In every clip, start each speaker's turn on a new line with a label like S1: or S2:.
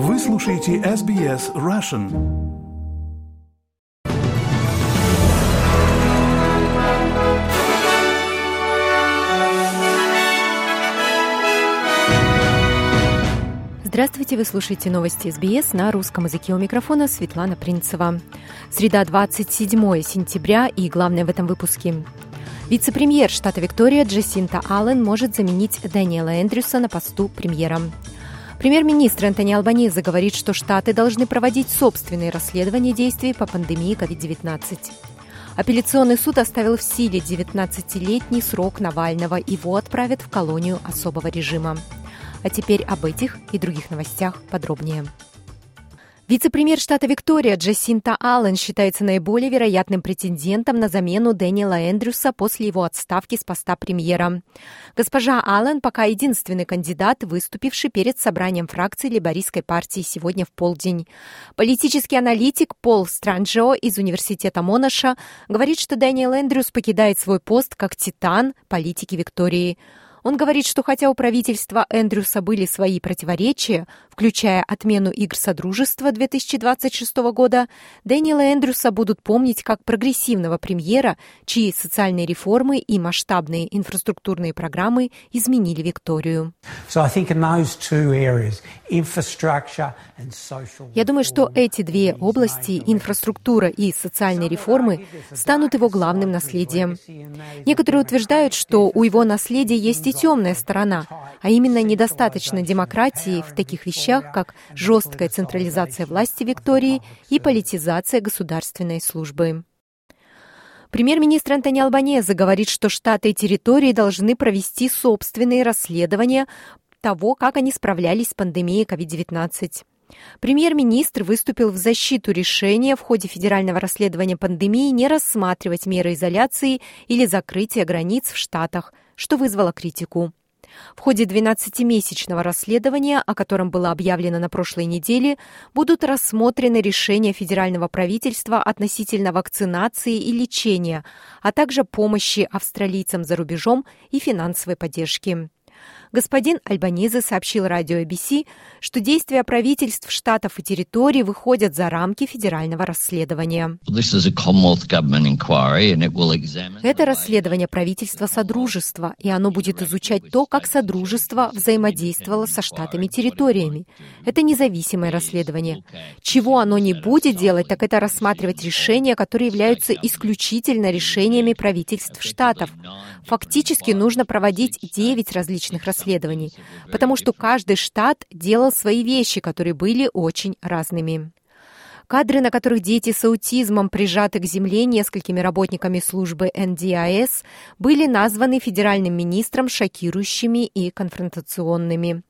S1: Вы слушаете SBS Russian.
S2: Здравствуйте, вы слушаете новости СБС на русском языке у микрофона Светлана Принцева. Среда, 27 сентября и главное в этом выпуске. Вице-премьер штата Виктория Джессинта Аллен может заменить Дэниела Эндрюса на посту премьера. Премьер-министр Антони Албаниза говорит, что Штаты должны проводить собственные расследования действий по пандемии COVID-19. Апелляционный суд оставил в силе 19-летний срок Навального. Его отправят в колонию особого режима. А теперь об этих и других новостях подробнее. Вице-премьер штата Виктория Джессинта Аллен считается наиболее вероятным претендентом на замену Дэниела Эндрюса после его отставки с поста премьера. Госпожа Аллен пока единственный кандидат, выступивший перед собранием фракции Либорийской партии сегодня в полдень. Политический аналитик Пол Странджо из Университета Монаша говорит, что Дэниел Эндрюс покидает свой пост как титан политики Виктории. Он говорит, что хотя у правительства Эндрюса были свои противоречия, включая отмену игр Содружества 2026 года, Дэниела Эндрюса будут помнить как прогрессивного премьера, чьи социальные реформы и масштабные инфраструктурные программы изменили Викторию. Я думаю, что эти две области, инфраструктура и социальные реформы, станут его главным наследием. Некоторые утверждают, что у его наследия есть и темная сторона, а именно недостаточно демократии в таких вещах, как жесткая централизация власти Виктории и политизация государственной службы. Премьер-министр Антони Албанеза говорит, что штаты и территории должны провести собственные расследования того, как они справлялись с пандемией COVID-19. Премьер-министр выступил в защиту решения в ходе федерального расследования пандемии не рассматривать меры изоляции или закрытия границ в штатах, что вызвало критику. В ходе 12-месячного расследования, о котором было объявлено на прошлой неделе, будут рассмотрены решения федерального правительства относительно вакцинации и лечения, а также помощи австралийцам за рубежом и финансовой поддержки господин Альбанезе сообщил радио ABC, что действия правительств штатов и территорий выходят за рамки федерального расследования. Это расследование правительства Содружества, и оно будет изучать то, как Содружество взаимодействовало со штатами и территориями. Это независимое расследование. Чего оно не будет делать, так это рассматривать решения, которые являются исключительно решениями правительств штатов. Фактически нужно проводить 9 различных расследований расследований, потому что каждый штат делал свои вещи, которые были очень разными. Кадры, на которых дети с аутизмом прижаты к земле несколькими работниками службы НДИС, были названы федеральным министром шокирующими и конфронтационными.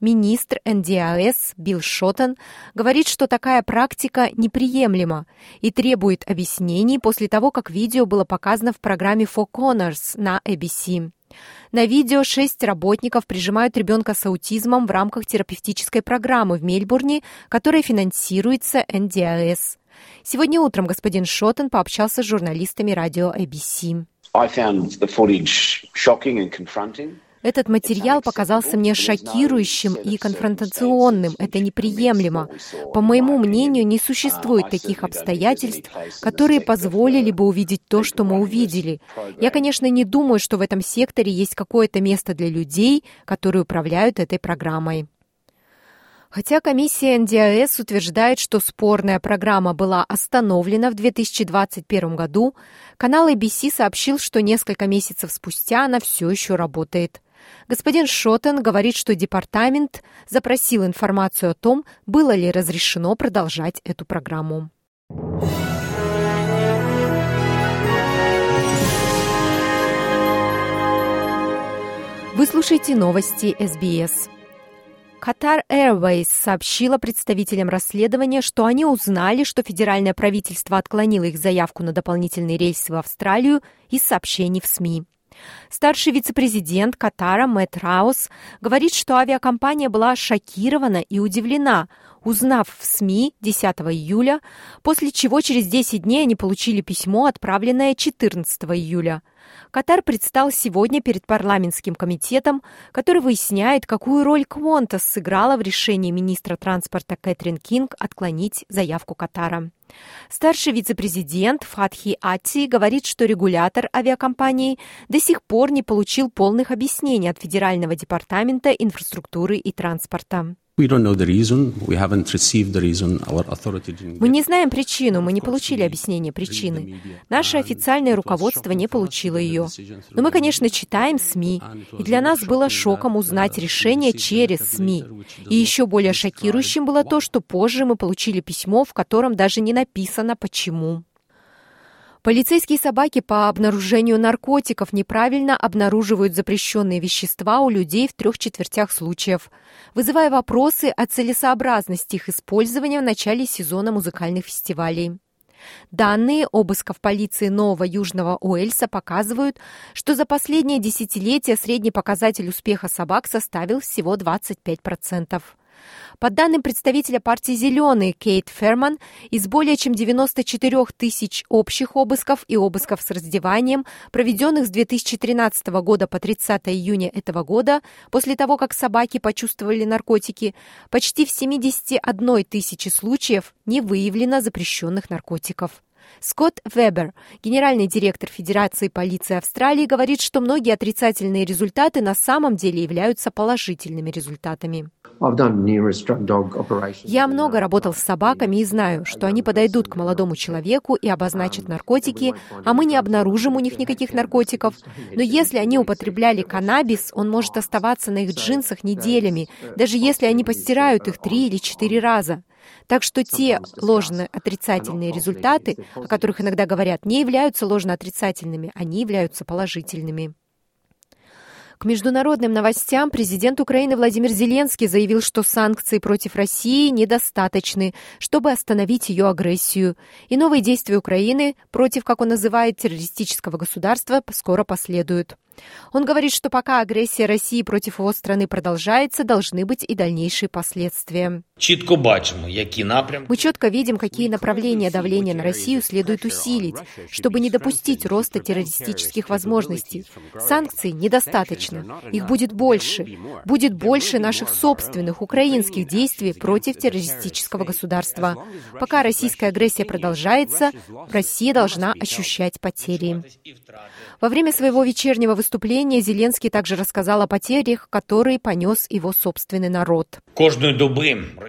S2: Министр НДИС Билл Шоттон говорит, что такая практика неприемлема и требует объяснений после того, как видео было показано в программе Four Corners на ABC. На видео шесть работников прижимают ребенка с аутизмом в рамках терапевтической программы в Мельбурне, которая финансируется НДИС. Сегодня утром господин Шоттон пообщался с журналистами радио ABC. I found the footage shocking and confronting. Этот материал показался мне шокирующим и конфронтационным. Это неприемлемо. По моему мнению, не существует таких обстоятельств, которые позволили бы увидеть то, что мы увидели. Я, конечно, не думаю, что в этом секторе есть какое-то место для людей, которые управляют этой программой. Хотя комиссия НДАС утверждает, что спорная программа была остановлена в 2021 году, канал ABC сообщил, что несколько месяцев спустя она все еще работает. Господин Шоттен говорит, что департамент запросил информацию о том, было ли разрешено продолжать эту программу. Вы слушаете новости СБС. Qatar Airways сообщила представителям расследования, что они узнали, что федеральное правительство отклонило их заявку на дополнительный рейс в Австралию из сообщений в СМИ. Старший вице-президент Катара Мэтт Раус говорит, что авиакомпания была шокирована и удивлена, узнав в СМИ 10 июля, после чего через 10 дней они получили письмо, отправленное 14 июля. Катар предстал сегодня перед парламентским комитетом, который выясняет, какую роль Квонтас сыграла в решении министра транспорта Кэтрин Кинг отклонить заявку Катара. Старший вице-президент Фатхи Ати говорит, что регулятор авиакомпании до сих пор не получил полных объяснений от Федерального департамента инфраструктуры и транспорта. Мы не знаем причину, мы не получили объяснение причины. Наше официальное руководство не получило ее. Но мы, конечно, читаем СМИ, и для нас было шоком узнать решение через СМИ. И еще более шокирующим было то, что позже мы получили письмо, в котором даже не написано «почему». Полицейские собаки по обнаружению наркотиков неправильно обнаруживают запрещенные вещества у людей в трех четвертях случаев, вызывая вопросы о целесообразности их использования в начале сезона музыкальных фестивалей. Данные обысков полиции Нового Южного Уэльса показывают, что за последнее десятилетие средний показатель успеха собак составил всего 25%. По данным представителя партии «Зеленые» Кейт Ферман, из более чем 94 тысяч общих обысков и обысков с раздеванием, проведенных с 2013 года по 30 июня этого года, после того, как собаки почувствовали наркотики, почти в 71 тысячи случаев не выявлено запрещенных наркотиков. Скотт Вебер, генеральный директор Федерации полиции Австралии, говорит, что многие отрицательные результаты на самом деле являются положительными результатами. Я много работал с собаками и знаю, что они подойдут к молодому человеку и обозначат наркотики, а мы не обнаружим у них никаких наркотиков. Но если они употребляли каннабис, он может оставаться на их джинсах неделями, даже если они постирают их три или четыре раза. Так что те ложно отрицательные результаты, о которых иногда говорят, не являются ложно отрицательными, они являются положительными. К международным новостям президент Украины Владимир Зеленский заявил, что санкции против России недостаточны, чтобы остановить ее агрессию. И новые действия Украины против, как он называет, террористического государства скоро последуют. Он говорит, что пока агрессия России против его страны продолжается, должны быть и дальнейшие последствия. Мы четко видим, какие направления давления на Россию следует усилить, чтобы не допустить роста террористических возможностей. Санкций недостаточно. Их будет больше. Будет больше наших собственных украинских действий против террористического государства. Пока российская агрессия продолжается, Россия должна ощущать потери. Во время своего вечернего выступления Зеленский также рассказал о потерях, которые понес его собственный народ.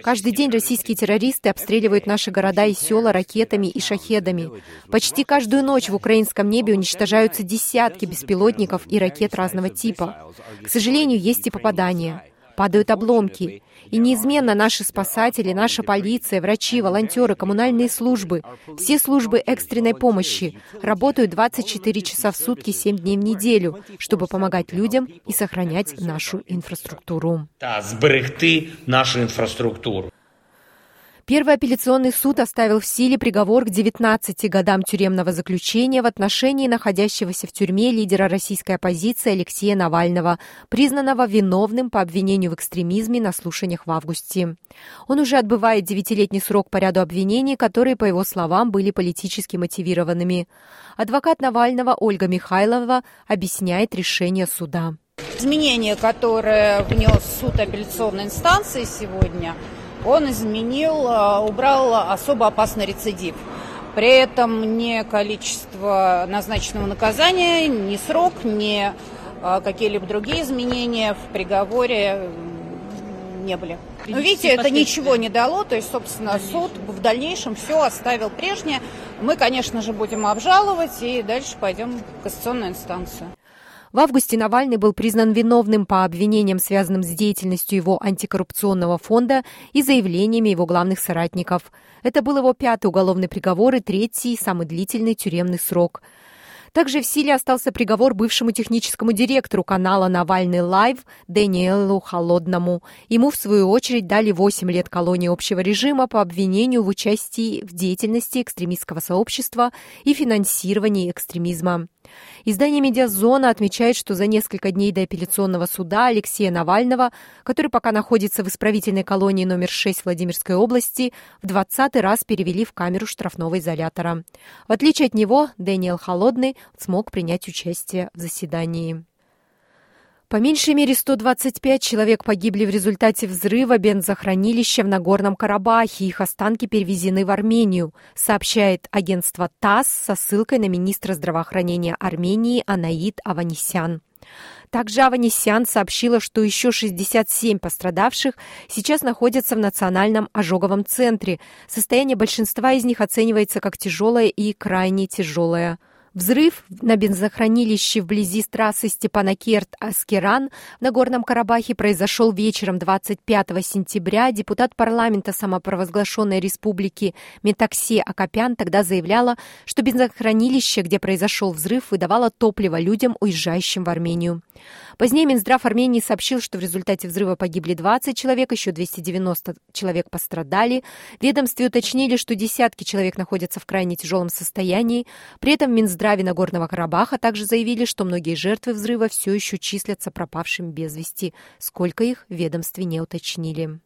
S2: Каждый день российские террористы обстреливают наши города и села ракетами и шахедами. Почти каждую ночь в украинском небе уничтожаются десятки беспилотников и ракет разного типа. К сожалению, есть и попадания падают обломки. И неизменно наши спасатели, наша полиция, врачи, волонтеры, коммунальные службы, все службы экстренной помощи работают 24 часа в сутки, 7 дней в неделю, чтобы помогать людям и сохранять нашу инфраструктуру. Да, сберегти нашу инфраструктуру. Первый апелляционный суд оставил в силе приговор к 19 годам тюремного заключения в отношении находящегося в тюрьме лидера российской оппозиции Алексея Навального, признанного виновным по обвинению в экстремизме на слушаниях в августе. Он уже отбывает девятилетний срок по ряду обвинений, которые, по его словам, были политически мотивированными. Адвокат Навального Ольга Михайлова объясняет решение суда.
S3: Изменения, которые внес суд апелляционной инстанции сегодня – он изменил, а, убрал особо опасный рецидив. При этом ни количество назначенного наказания, ни срок, ни а, какие-либо другие изменения в приговоре не были. Но видите, это ничего не дало, то есть, собственно, суд в дальнейшем все оставил прежнее. Мы, конечно же, будем обжаловать и дальше пойдем в кассационную инстанцию.
S2: В августе Навальный был признан виновным по обвинениям, связанным с деятельностью его антикоррупционного фонда и заявлениями его главных соратников. Это был его пятый уголовный приговор и третий, самый длительный тюремный срок. Также в силе остался приговор бывшему техническому директору канала «Навальный Лайв» Дэниелу Холодному. Ему, в свою очередь, дали 8 лет колонии общего режима по обвинению в участии в деятельности экстремистского сообщества и финансировании экстремизма. Издание «Медиазона» отмечает, что за несколько дней до апелляционного суда Алексея Навального, который пока находится в исправительной колонии номер 6 Владимирской области, в 20 раз перевели в камеру штрафного изолятора. В отличие от него, Дэниел Холодный смог принять участие в заседании. По меньшей мере 125 человек погибли в результате взрыва бензохранилища в Нагорном Карабахе. Их останки перевезены в Армению, сообщает агентство ТАСС со ссылкой на министра здравоохранения Армении Анаид Аванесян. Также Аванесян сообщила, что еще 67 пострадавших сейчас находятся в Национальном ожоговом центре. Состояние большинства из них оценивается как тяжелое и крайне тяжелое. Взрыв на бензохранилище вблизи трассы Степанакерт-Аскеран на Горном Карабахе произошел вечером 25 сентября. Депутат парламента самопровозглашенной республики Метаксе Акопян тогда заявляла, что бензохранилище, где произошел взрыв, выдавало топливо людям, уезжающим в Армению. Позднее Минздрав Армении сообщил, что в результате взрыва погибли 20 человек, еще 290 человек пострадали. Ведомстве уточнили, что десятки человек находятся в крайне тяжелом состоянии. При этом в Минздраве Нагорного Карабаха также заявили, что многие жертвы взрыва все еще числятся пропавшими без вести. Сколько их в ведомстве не уточнили.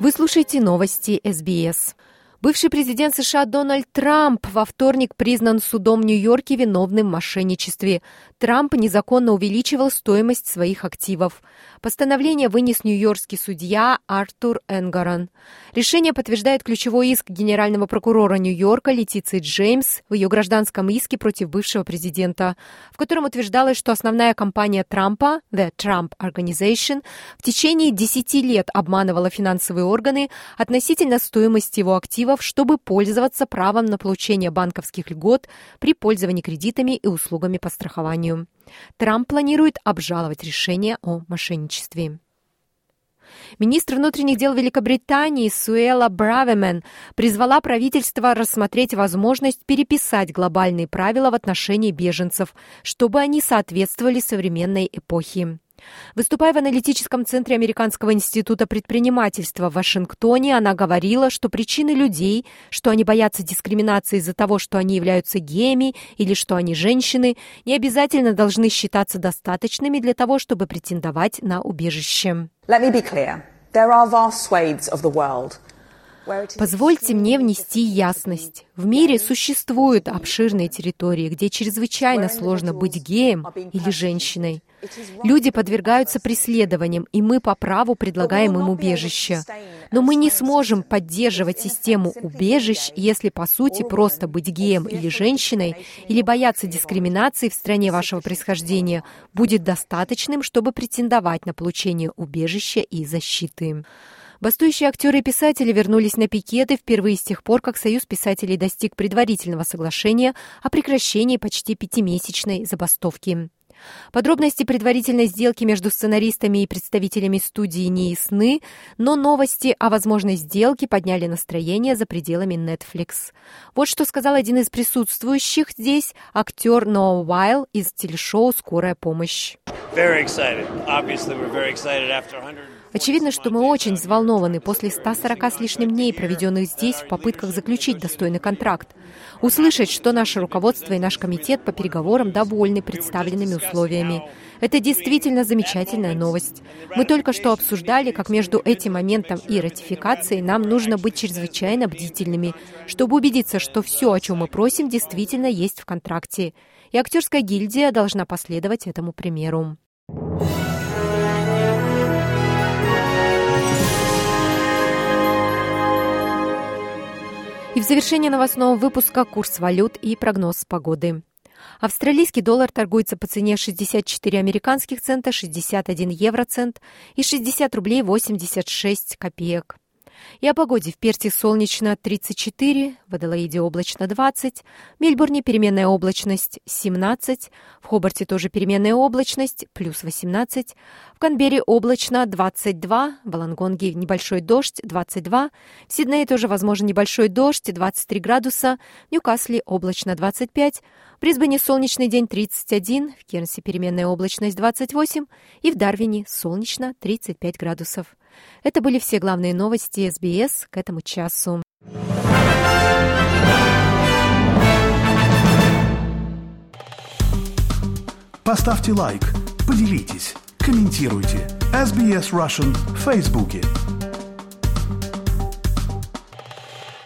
S2: Вы слушаете новости СБС. Бывший президент США Дональд Трамп во вторник признан судом Нью-Йорке виновным в мошенничестве. Трамп незаконно увеличивал стоимость своих активов. Постановление вынес нью-йоркский судья Артур Энгаран. Решение подтверждает ключевой иск генерального прокурора Нью-Йорка Летиции Джеймс в ее гражданском иске против бывшего президента, в котором утверждалось, что основная компания Трампа, The Trump Organization, в течение 10 лет обманывала финансовые органы относительно стоимости его активов, чтобы пользоваться правом на получение банковских льгот при пользовании кредитами и услугами по страхованию. Трамп планирует обжаловать решение о мошенничестве. Министр внутренних дел Великобритании Суэла Бравемен призвала правительство рассмотреть возможность переписать глобальные правила в отношении беженцев, чтобы они соответствовали современной эпохе. Выступая в аналитическом центре Американского института предпринимательства в Вашингтоне, она говорила, что причины людей, что они боятся дискриминации из-за того, что они являются геями или что они женщины, не обязательно должны считаться достаточными для того, чтобы претендовать на убежище. Let me be clear. There are vast swathes of the world Позвольте мне внести ясность. В мире существуют обширные территории, где чрезвычайно сложно быть геем или женщиной. Люди подвергаются преследованиям, и мы по праву предлагаем им убежище. Но мы не сможем поддерживать систему убежищ, если по сути просто быть геем или женщиной или бояться дискриминации в стране вашего происхождения будет достаточным, чтобы претендовать на получение убежища и защиты. Бастующие актеры и писатели вернулись на пикеты впервые с тех пор, как Союз писателей достиг предварительного соглашения о прекращении почти пятимесячной забастовки. Подробности предварительной сделки между сценаристами и представителями студии не ясны, но новости о возможной сделке подняли настроение за пределами Netflix. Вот что сказал один из присутствующих здесь актер Ноа Уайл из телешоу «Скорая помощь». Очевидно, что мы очень взволнованы после 140 с лишним дней, проведенных здесь в попытках заключить достойный контракт. Услышать, что наше руководство и наш комитет по переговорам довольны представленными условиями. Это действительно замечательная новость. Мы только что обсуждали, как между этим моментом и ратификацией нам нужно быть чрезвычайно бдительными, чтобы убедиться, что все, о чем мы просим, действительно есть в контракте. И актерская гильдия должна последовать этому примеру. И в завершение новостного выпуска курс валют и прогноз погоды. Австралийский доллар торгуется по цене 64 американских цента, 61 евроцент и 60 рублей 86 копеек. И о погоде. В Перте солнечно 34, в Аделаиде облачно 20, в Мельбурне переменная облачность 17, в Хобарте тоже переменная облачность плюс 18, в Канберре облачно 22, в Алангонге небольшой дождь 22, в Сиднее тоже возможен небольшой дождь 23 градуса, в Ньюкасле облачно 25, в Брисбене солнечный день 31, в Кернсе переменная облачность 28 и в Дарвине солнечно 35 градусов. Это были все главные новости СБС к этому часу.
S1: Поставьте лайк, поделитесь, комментируйте. SBS Russian в Фейсбуке.